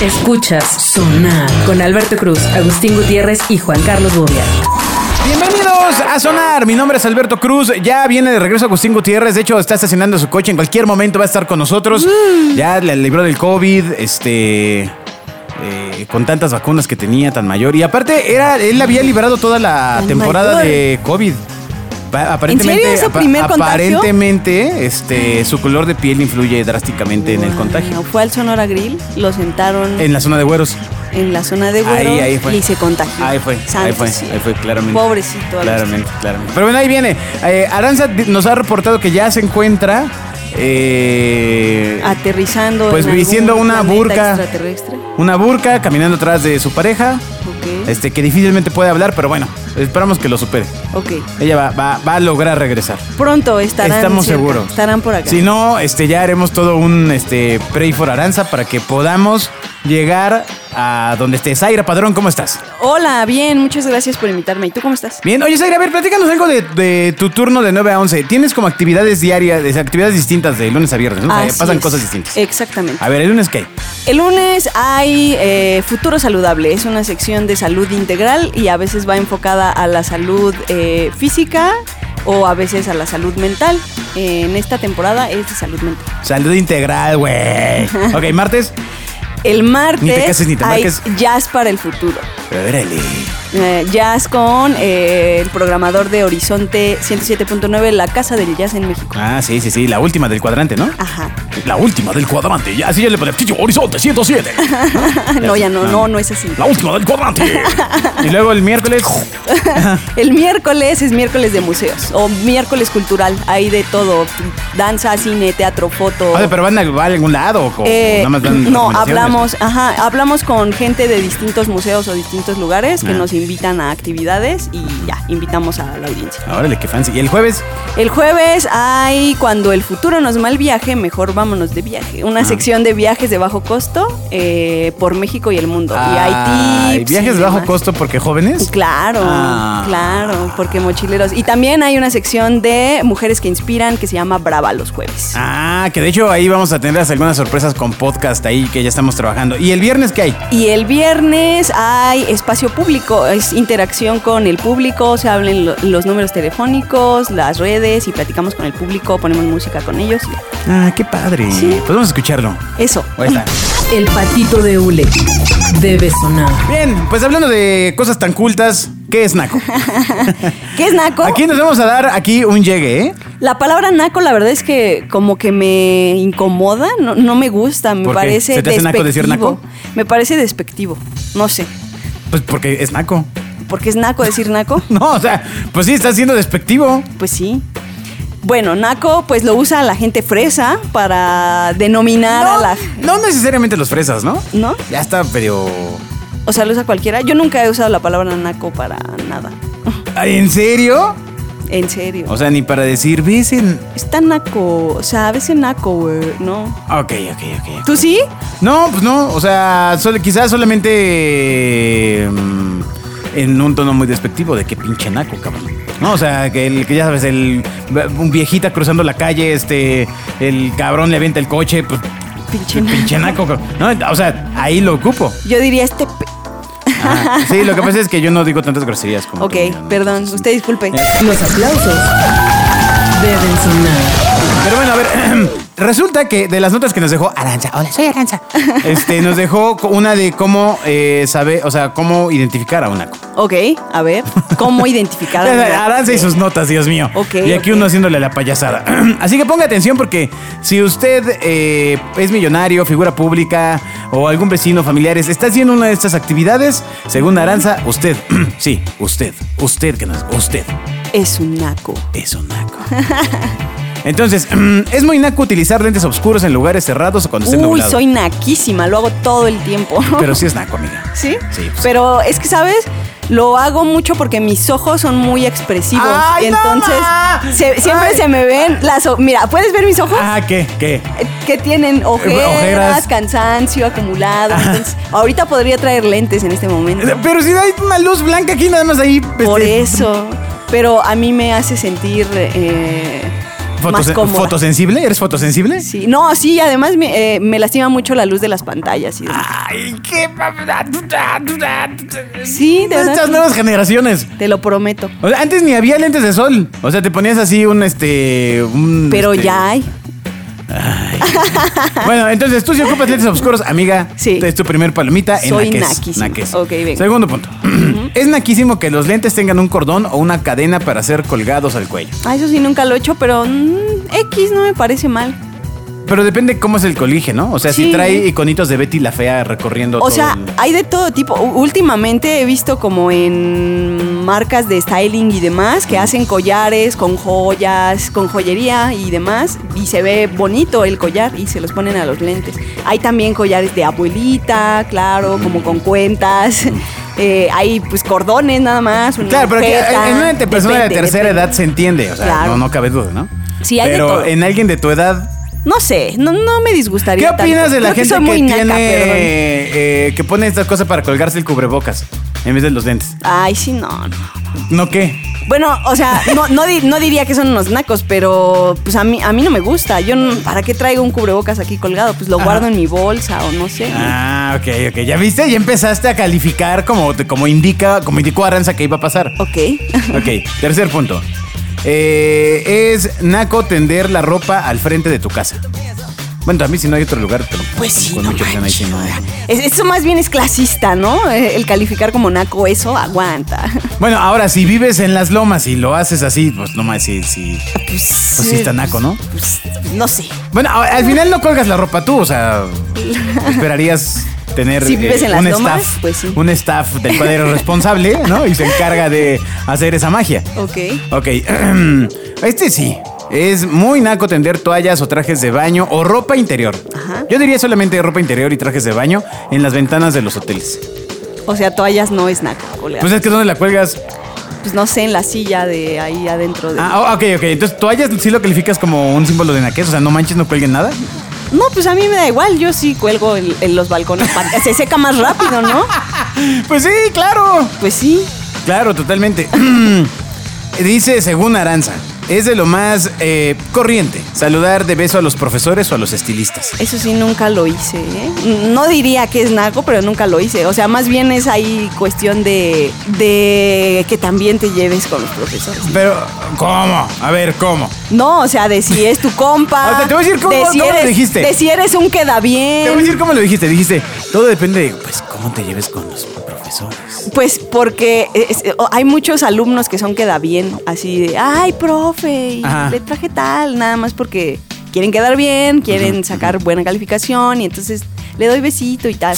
Escuchas Sonar con Alberto Cruz, Agustín Gutiérrez y Juan Carlos Bobia. Bienvenidos a Sonar. Mi nombre es Alberto Cruz. Ya viene de regreso Agustín Gutiérrez. De hecho, está estacionando su coche. En cualquier momento va a estar con nosotros. Ya le libró del COVID. Este. eh, con tantas vacunas que tenía tan mayor. Y aparte, era, él había liberado toda la Tan temporada mayor. de COVID. Pa- Aparentemente, serio ese apa- primer contagio? aparentemente, este, su color de piel influye drásticamente en el contagio. Fue al Sonora Grill, lo sentaron En la zona de güeros. en la zona de Ahí, güeros ahí fue. y se contagió. Ahí fue, ahí fue, ahí claramente. Pobrecito. Claramente, claramente. Pero bueno, ahí viene. Eh, Aranza nos ha reportado que ya se encuentra. Eh, Aterrizando. Pues en algún una burka. Extraterrestre. una burka caminando atrás de su pareja. Este, que difícilmente puede hablar, pero bueno, esperamos que lo supere. Ok. Ella va, va- va a lograr regresar. Pronto estarán. Estamos cerca, seguros. Estarán por acá. Si no, este, ya haremos todo un este, pray for Aranza para que podamos llegar a donde esté. Zaira Padrón, ¿cómo estás? Hola, bien, muchas gracias por invitarme. ¿Y tú cómo estás? Bien, oye, Zaira, a ver, platícanos algo de, de tu turno de 9 a 11. Tienes como actividades diarias, de- actividades distintas de lunes a viernes, ¿no? Así pasan es. cosas distintas. Exactamente. A ver, ¿el lunes qué hay? El lunes hay eh, Futuro Saludable, es una sección de salud integral y a veces va enfocada a la salud eh, física o a veces a la salud mental. En esta temporada es de salud mental. Salud integral, güey. Ok, martes. El martes Ni te cases ni te hay marques. Jazz para el Futuro. Órale. Eh, jazz con eh, el programador de Horizonte 107.9, la Casa del Jazz en México. Ah, sí, sí, sí, la última del cuadrante, ¿no? Ajá. La última del cuadrante. Ya, así ya le ponemos. "Chicho, Horizonte 107. no, ya no, no, no es así. La última del cuadrante. y luego el miércoles. El miércoles es miércoles de museos o miércoles cultural. Hay de todo: danza, cine, teatro, foto. Oye, pero van a, a algún lado. O, Eh, nada más dan no, hablamos, ajá, hablamos con gente de distintos museos o distintos lugares que Ah. nos invitan a actividades y ya, invitamos a la audiencia. Órale, qué fancy. ¿Y el jueves? El jueves hay cuando el futuro nos mal viaje, mejor vámonos de viaje. Una Ah. sección de viajes de bajo costo eh, por México y el mundo. y Ay, hay tips. ¿Viajes de bajo demás. costo porque jóvenes? Claro, Ah. claro, porque mochileros. Y también hay una sección de mujeres que inspiran que se llama Brava los jueves. Ah, que de hecho ahí vamos a tener algunas sorpresas con podcast ahí que ya estamos trabajando. ¿Y el viernes qué hay? Y el viernes hay espacio público, es interacción con el público, se hablan lo- los números telefónicos, las redes y platicamos con el público, ponemos música con ellos. y. Ah, qué padre. Sí. Pues vamos a escucharlo. Eso. El patito de hule debe sonar. Bien, pues hablando de cosas tan cultas, ¿qué es naco? ¿Qué es naco? Aquí nos vamos a dar aquí un llegue, ¿eh? La palabra naco, la verdad es que como que me incomoda, no, no me gusta, me ¿Por qué? parece ¿Se te hace naco decir despectivo. naco? Me parece despectivo, no sé. Pues porque es naco. ¿Por qué es naco decir naco? No, o sea, pues sí, está siendo despectivo. Pues sí. Bueno, naco pues lo usa la gente fresa para denominar a la... no necesariamente los fresas, ¿no? ¿No? Ya está medio... O sea, lo usa cualquiera. Yo nunca he usado la palabra naco para nada. ¿En serio? En serio. O sea, ni para decir, ves en... Está naco. O sea, a veces naco, güey. No. Ok, ok, ok. ¿Tú sí? No, pues no, o sea, solo- quizás solamente mm, en un tono muy despectivo de qué pinche naco, cabrón. No, o sea, que, el, que ya sabes, el, un viejita cruzando la calle, este, el cabrón le avienta el coche, pues Pinche pinche naco, cabrón. No, o sea, ahí lo ocupo. Yo diría este... Sí, lo que pasa es que yo no digo tantas groserías como Ok, tú, mira, ¿no? perdón. Usted disculpe. Los aplausos deben sonar. Pero bueno, a ver, resulta que de las notas que nos dejó Aranza, hola, soy Aranza, este, nos dejó una de cómo eh, saber, o sea, cómo identificar a un naco. Ok, a ver. ¿Cómo identificar a una- Aranza y sus notas, Dios mío. Ok, y aquí uno haciéndole la payasada. Así que ponga atención porque si usted eh, es millonario, figura pública o algún vecino, familiares, está haciendo una de estas actividades, según Aranza, usted, sí, usted, usted que nos, usted Es un naco. es un naco. Entonces, es muy naco utilizar lentes oscuros en lugares cerrados o cuando esté Uy, nublado. soy naquísima. Lo hago todo el tiempo. Pero sí es naco, amiga. ¿Sí? Sí, pues. Pero es que, ¿sabes? Lo hago mucho porque mis ojos son muy expresivos. ¡Ay, entonces, se- siempre Ay. se me ven las... Mira, ¿puedes ver mis ojos? Ah, ¿qué? ¿Qué? Eh, Que tienen ojeras, ojeras. cansancio acumulado. Entonces, ahorita podría traer lentes en este momento. Pero si hay una luz blanca aquí, nada más ahí. Por este, eso. Pero a mí me hace sentir... eh, Fotos- más cómoda. ¿Fotosensible? ¿Eres fotosensible? Sí, no, sí, además me, eh, me lastima mucho la luz de las pantallas. Y demás. Ay, qué... Sí, de verdad. Estas nuevas generaciones. Te lo prometo. O sea, antes ni había lentes de sol. O sea, te ponías así un este. un, Pero este- ya hay. Bueno, entonces tú si ocupas lentes oscuros, amiga. Sí. Es tu primer palomita en Soy naques. naquísima. naques. Ok, venga. Segundo punto. es naquísimo que los lentes tengan un cordón o una cadena para ser colgados al cuello. Ah, eso sí nunca lo he hecho, pero mm, X no me parece mal. Pero depende cómo es el colige, ¿no? O sea, si trae iconitos de Betty la Fea recorriendo O todo sea, el- hay de todo tipo. Últimamente he visto como en marcas de styling y demás que hacen collares con joyas, con joyería y demás. Y se ve bonito el collar y se los ponen a los lentes. Hay también collares de abuelita, claro, como con cuentas. Eh, hay pues cordones nada más. una Claro, pero que en una persona de tercera depende. edad se entiende, o sea, Claro. no, no cabe duda, ¿no? Sí, hay de pero todo. en alguien de tu edad, No sé, no, no me disgustaría. ¿qué opinas tanto. de la Creo gente que, naca, tiene, eh, que pone estas cosas para colgarse el cubrebocas en vez de los lentes? Ay, sí, no, no. ¿No qué? Bueno, o sea, no, no, di- no diría que son unos nacos, pero pues a mí, a mí no me gusta. Yo, no- ¿para qué traigo un cubrebocas aquí colgado? Pues lo guardo en mi bolsa o no sé. Ah, ok, ok. ¿Ya viste? Ya empezaste a calificar como, como indica, como indicó Aranza que iba a pasar. Ok. Ok, tercer punto. Eh, es naco tender la ropa al frente de tu casa. Bueno, a mí si no hay otro lugar, pero Pues sí, no ahí Eso más bien es clasista, ¿no? Eh, El calificar como naco, eso aguanta. Bueno, ahora si vives en las lomas y lo haces así, pues no más, sí. Pues, Pues sí está naco, ¿no? Pues, no sé. Bueno, al final no colgas la ropa tú, o sea, esperarías tener Si vives en las un lomas, staff, pues sí. un staff del cual eres responsable, ¿no? Y se encarga de hacer esa magia. Ok. Ok, este sí. Es muy naco tender toallas o trajes de baño o ropa interior. Ajá. Yo diría solamente ropa interior y trajes de baño en las ventanas de los hoteles. O sea, toallas no es naco. colgar. Pues es que donde la cuelgas. Pues no sé, en la silla de ahí adentro de. Ah, ok, ok. Entonces, toallas sí lo calificas como un símbolo de naquez. O sea, no manches, no cuelguen nada. No, pues a mí me da igual. Yo sí cuelgo en, en los balcones. para- Se seca más rápido, ¿no? Pues sí, claro. Pues sí. Claro, totalmente. Dice, según Aranza, es de lo más eh, corriente saludar de beso a los profesores o a los estilistas. Eso sí, nunca lo hice. ¿eh? No diría que es naco, pero nunca lo hice. O sea, más bien es ahí cuestión de, de que también te lleves con los profesores. Pero, ¿cómo? A ver, ¿cómo? No, o sea, de si es tu compa. Te voy a decir cómo- de si cómo lo dijiste. De si eres un queda bien. Te voy a decir cómo lo dijiste. Dijiste, todo depende de, pues, cómo te lleves con los profesores. Pues porque es- o- hay muchos alumnos que son queda bien, así de, ay, profe, y Ajá. le traje tal, nada más porque quieren quedar bien, quieren sacar buena calificación y entonces le doy besito y tal.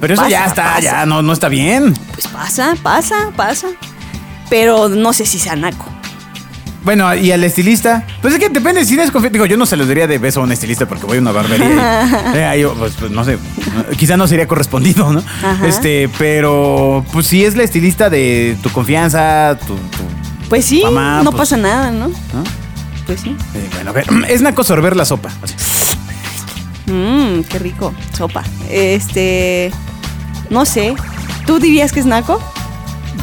Pero eso Pasa, ya está, pasa. ya no, no está bien. Pues pasa, pasa, pasa. Pero no sé si sea naco. Bueno, y al estilista, pues es que depende si eres confiante. Digo, yo no se lo daría de beso a un estilista porque voy a una barbería. y, eh, ahí, pues, pues, no sé, quizá no sería correspondido, ¿no? Ajá. Este, pero pues si es la estilista de tu confianza, tu, tu- Pues sí, Mamá, no pues- pasa nada, ¿no? ¿no? Pues sí. Eh, bueno, a ver, es naco sorber la sopa. Mmm, qué rico, sopa. Este, no sé. ¿Tú dirías que es naco?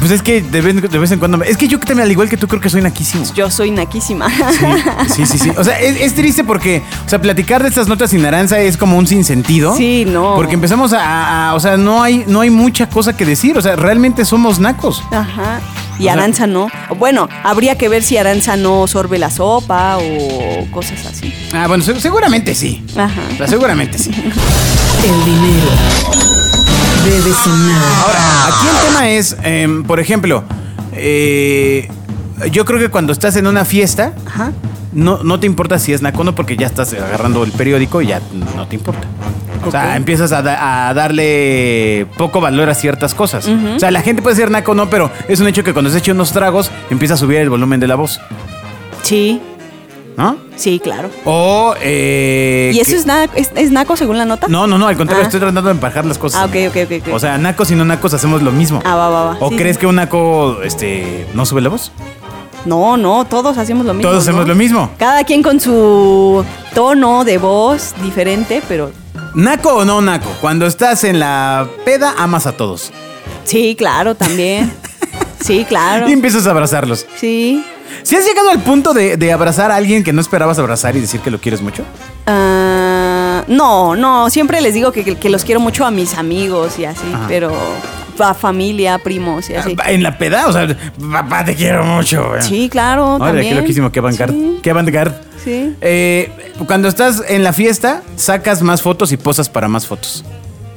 Pues es que de vez, de vez en cuando. me- Es que yo también, al igual que tú, creo que soy naquísimo. Yo soy naquísima. Sí, sí, sí. O sea, es, es triste porque, o sea, platicar de estas notas sin naranza es como un sinsentido. Sí, no. Porque empezamos a, a- o sea, no hay, no hay mucha cosa que decir. O sea, realmente somos nacos. Ajá. Y O sea- Aranza no. Bueno, habría que ver si Aranza no sorbe la sopa o cosas así. Ah, bueno, se- seguramente sí. Ajá. O sea, seguramente sí. El dinero debe sonar. Ahora, aquí el tema es, em, por ejemplo, eh, yo creo que cuando estás en una fiesta, Ajá. no, no te importa si es naco o no, porque ya estás agarrando el periódico y ya no te importa. O sea, empiezas a, da- a darle poco valor a ciertas cosas. O sea, la gente puede ser naco no, pero es un hecho que cuando se echa unos tragos, empieza a subir el volumen de la voz, Sí, ¿no? sí, claro. O... eh, ¿Y eso que- es, na- es, es naco según la nota? No, no, no, al contrario, Ah. estoy tratando de empajar las cosas. Ah, ok, ok, ok. ok. O sea, nacos y no nacos hacemos lo mismo. ah, va, va, va. ¿O Sí, crees sí. que un naco este, no sube la voz? No, no, todos hacemos lo mismo. Todos hacemos lo mismo. Cada quien con su tono de voz diferente, pero ¿Naco o no naco? Cuando estás en la peda, amas a todos. sí, claro, también. sí, claro. Y empiezas a abrazarlos. Sí. ¿Si has llegado al punto de, de abrazar a alguien que no esperabas abrazar y decir que lo quieres mucho? Ah, no, no, siempre les digo que, que- que los quiero mucho a mis amigos y así, Ajá. pero a familia, primos y así. En la peda, o sea, papá, te quiero mucho. güey. Sí, claro, también. qué loquísimo, qué vanguard. Sí, Qué vanguard. sí. Eh, cuando estás en la fiesta, sacas más fotos y posas para más fotos.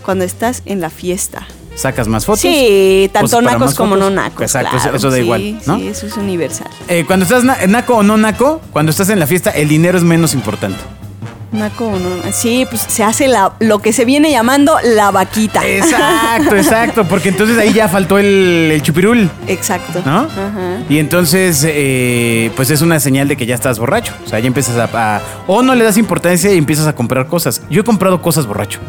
Cuando estás en la fiesta. Sacas más fotos. Sí, posas tanto nacos como fotos. no nacos. Exacto, claro. eso, eso da Sí, igual, ¿no? Sí, eso es universal. Eh, cuando estás na- naco o no naco, cuando estás en la fiesta, el dinero es menos importante. Naco o no. Sí, pues se hace la, lo que se viene llamando la vaquita. Exacto, exacto, porque entonces ahí ya faltó el, el chupirul, Exacto. ¿no? Ajá. Y entonces, eh, pues es una señal de que ya estás borracho. O sea, ya empiezas a, a- O no le das importancia y empiezas a comprar cosas. Yo he comprado cosas borracho.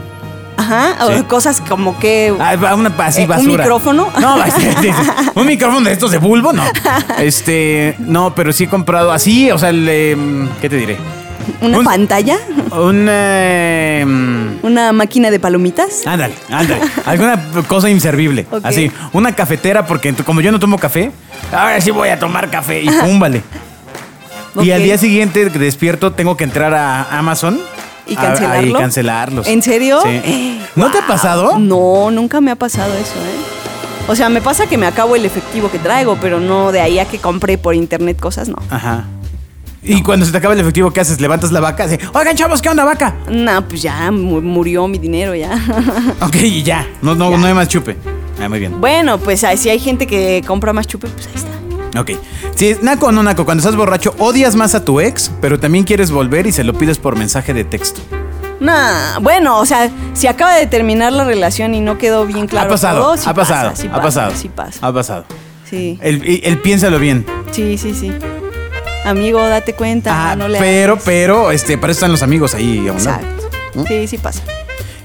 Ajá. o. Cosas como que. Ah, una así Eh, ¿un basura. micrófono? No, un micrófono de estos de bulbo, no. Este, no, pero sí he comprado así, o sea, el, em, ¿qué te diré? Una un- pantalla. Un em, Una máquina de palomitas. Ándale, ándale. Alguna cosa inservible. Así, una cafetera, porque como yo no tomo café, ahora sí voy a tomar café y púmbale. Y al día siguiente que despierto tengo que entrar a Amazon ¿Y a- a- cancelarlo? y cancelarlos. ¿En serio? Sí. ¿No te ha pasado? No, nunca me ha pasado eso, ¿eh? O sea, me pasa que me acabo el efectivo que traigo, pero no de ahí a que compré por internet cosas, no. Ajá. Y cuando se te acaba el efectivo, ¿qué haces? Levantas la vaca, así, oigan chavos, ¿qué onda vaca? No, pues ya mu- murió mi dinero ya. Ok, y ya. No, no, no hay más chupe. Ah, muy bien. bueno, pues ah, si hay gente que compra más chupe, pues ahí. Ok. Si es naco o no naco, cuando estás borracho, odias más a tu ex, pero también quieres volver y se lo pides por mensaje de texto. Nah, bueno, o sea, si acaba de terminar la relación y no quedó bien claro ha pasado, todo, sí ha pasado, pasa, sí ha pasa, pasado. Sí pasa. Ha pasado. Sí, Él, él- él piénsalo bien. sí, sí, sí. Amigo, date cuenta, Ah, no le pero, hagas. pero, este, para eso están los amigos ahí lado. Exacto. Sí, sí pasa.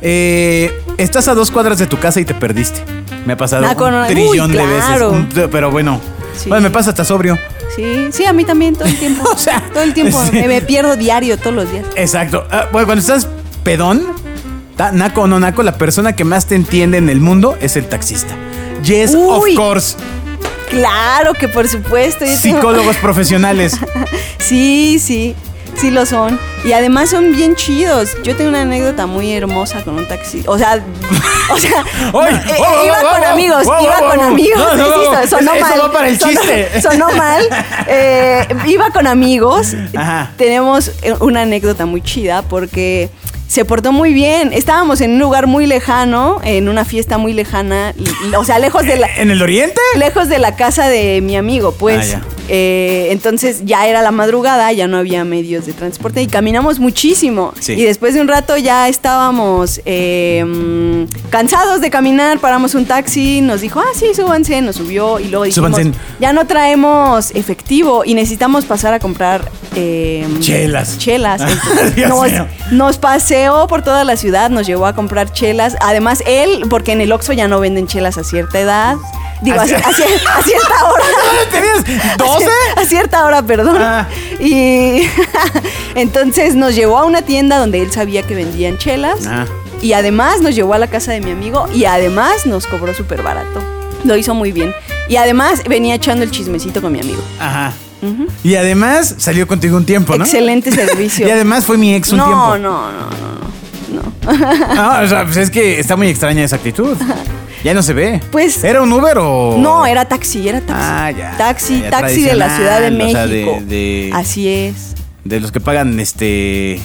Eh, estás a dos cuadras de tu casa y te perdiste. Me ha pasado Naco, un no- trillón Uy, de veces. Un- pero bueno. Sí. Bueno, me pasa hasta sobrio. Sí, sí, a mí también todo el tiempo. O sea, todo el tiempo. sí. Me, me pierdo diario, todos los días. Exacto. Ah, bueno, cuando estás pedón, naco o no naco, la persona que más te entiende en el mundo es el taxista. Yes, Uy. of course. Claro que por supuesto. tengo- Psicólogos profesionales. Sí, sí, sí lo son. Y además son bien chidos. Yo tengo una anécdota muy hermosa con un taxi. O sea, o sea, eh, ¡Wow, wow, iba con amigos, ¡Wow, iba con amigos. No, sonó eso mal. va para el sonó- chiste. Sonó mal. Eh, iba con amigos. Ajá. Tenemos eh, una anécdota muy chida porque se portó muy bien. Estábamos en un lugar muy lejano, en una fiesta muy lejana, o sea, lejos de la ¿En el oriente? lejos de la casa de mi amigo, pues. Ah. Eh, entonces ya era la madrugada, ya no había medios de transporte y caminamos muchísimo. Sí. Y después de un rato ya estábamos eh, mm, cansados de caminar, paramos un taxi, nos dijo, ah, sí, súbanse, nos subió y luego dijimos, Súbanse. ya no traemos efectivo y necesitamos pasar a comprar eh, Chelas. Chelas. Entonces, nos, paseó por toda la ciudad, nos llevó a comprar chelas. Además, él, porque en el Oxxo ya no venden chelas a cierta edad. Digo, a, ¿A a a cierta hora. ¿Tenías 12? cier- A cierta hora, perdón. Ah. Y entonces nos llevó a una tienda donde él sabía que vendían chelas. Ah. Y además nos llevó a la casa de mi amigo y además nos cobró súper barato. Lo hizo muy bien. Y además venía echando el chismecito con mi amigo. Ajá. Y además salió contigo un tiempo, ¿no? Excelente servicio. Y además fue mi ex un no, tiempo. no, no, no, no. No, o sea, pues es que está muy extraña esa actitud. Ya no se ve. Pues- ¿Era un Uber o.? No, era taxi, era taxi. Ah, ya. Taxi, Ya taxi de la Ciudad de tradicional, o sea, México. de- de- Así es. De los que pagan este.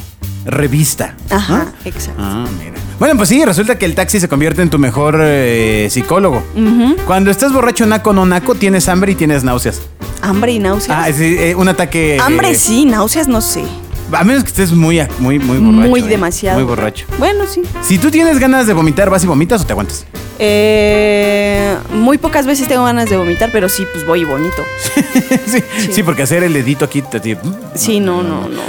revista. Ajá, ¿no? exacto. Ah, mira. Bueno, pues sí, resulta que el taxi se convierte en tu mejor eh, psicólogo. Ujú. Cuando estás borracho naco no naco, tienes hambre y tienes náuseas. Hambre y náuseas. Ah, es eh, un ataque. eh, Hambre sí, náuseas no sé. A menos que estés muy, muy, muy borracho. Muy eh, demasiado. Muy borracho. Bueno, sí. Si tú tienes ganas de vomitar, ¿vas y vomitas o te aguantas? Eh, muy pocas veces tengo ganas de vomitar, pero sí, pues voy y vomito. sí, sí, porque hacer el dedito aquí. te- te- Sí, no, no, no.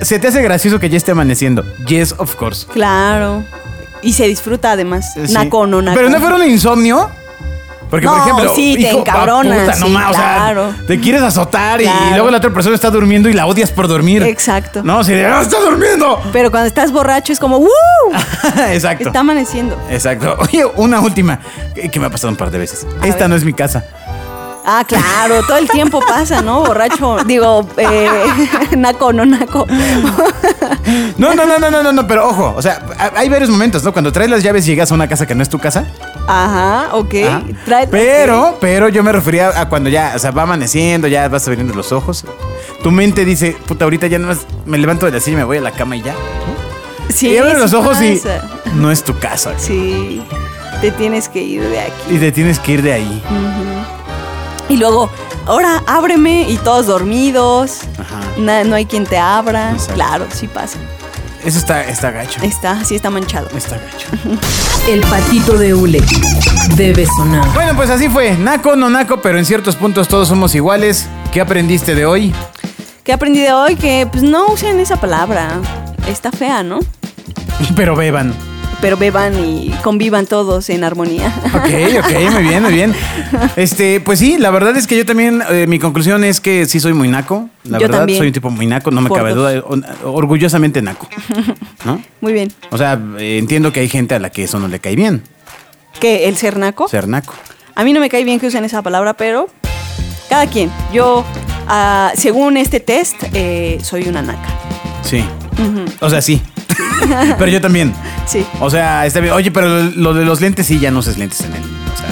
Se te hace gracioso que ya esté amaneciendo. Yes, of course. Claro. Y se disfruta además. Sí. Naco no naco. Pero no fuera un insomnio. Porque, por No, ejemplo, sí, te hijo, encabronas, puta, no sí, ma- o sea, te quieres azotar y- luego la otra persona está durmiendo y la odias por dormir. Exacto. No, si ¡Ah, está durmiendo. Pero cuando estás borracho es como ¡Woo! Exacto. Está amaneciendo. Exacto. Oye, una última que, me ha pasado un par de veces. Esta ver. no es mi casa. Ah, claro, todo el tiempo pasa, ¿no? Borracho, digo, eh, naco, no naco. No, no, no, no, no, no, no, pero ojo, o sea, ha- hay varios momentos, ¿no? Cuando traes las llaves y llegas a una casa que no es tu casa. Ajá, ok. Ajá. Trae- Pero, pero yo me refería a cuando ya, o sea, va amaneciendo, ya vas abriendo los ojos. Tu mente dice, puta, ahorita ya no me levanto de la silla y me voy a la cama y ya. Sí, y abres los ojos pasa. y no es tu casa. Sí, te tienes que ir de aquí. Y te tienes que ir de ahí. Y luego, ahora ábreme y todos dormidos. Ajá. Na- no hay quien te abra. Exacto. Claro, sí pasa. Eso está, está gacho. Está, sí está manchado. Está gacho. El patito de hule debe sonar. Bueno, pues así fue. Naco, no naco, pero en ciertos puntos todos somos iguales. ¿Qué aprendiste de hoy? ¿Qué aprendí de hoy? Que pues no usen esa palabra. Está fea, ¿no? Pero beban. Pero beban y convivan todos en armonía. Ok, ok, muy bien, muy bien. Este, pues sí, la verdad es que yo también, eh, mi conclusión es que sí soy muy naco. La Yo verdad, también. soy un tipo muy naco, no me Por cabe dos. duda. Orgullosamente naco. ¿No? Muy bien. O sea, entiendo que hay gente a la que eso no le cae bien, ¿Qué? ¿El ser naco? ser naco. A mí no me cae bien que usen esa palabra, pero cada quien. Yo, ah, según este test, eh, soy una naca. Sí. O sea, sí. pero yo también. Sí. O sea, está bien. Oye, pero lo de los lentes sí ya no uses lentes en él. O sea,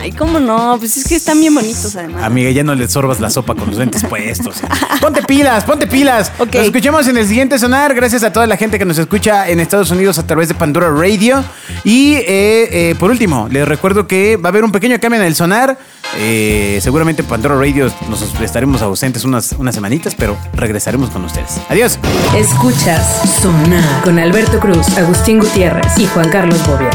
Ay, ¿cómo no? Pues es que están bien bonitos además. Amiga, ya no le sorbas la sopa con los lentes puestos. Ponte pilas, ponte pilas. Ok. Nos escuchamos en el siguiente sonar. Gracias a toda la gente que nos escucha en Estados Unidos a través de Pandora Radio. Y eh, eh, por último, les recuerdo que va a haber un pequeño cambio en el sonar. Eh, seguramente Pandora Radio nos estaremos ausentes unas, unas semanitas, pero regresaremos con ustedes. Adiós. Escuchas Sonar con Alberto Cruz, Agustín Gutiérrez y Juan Carlos Bobia.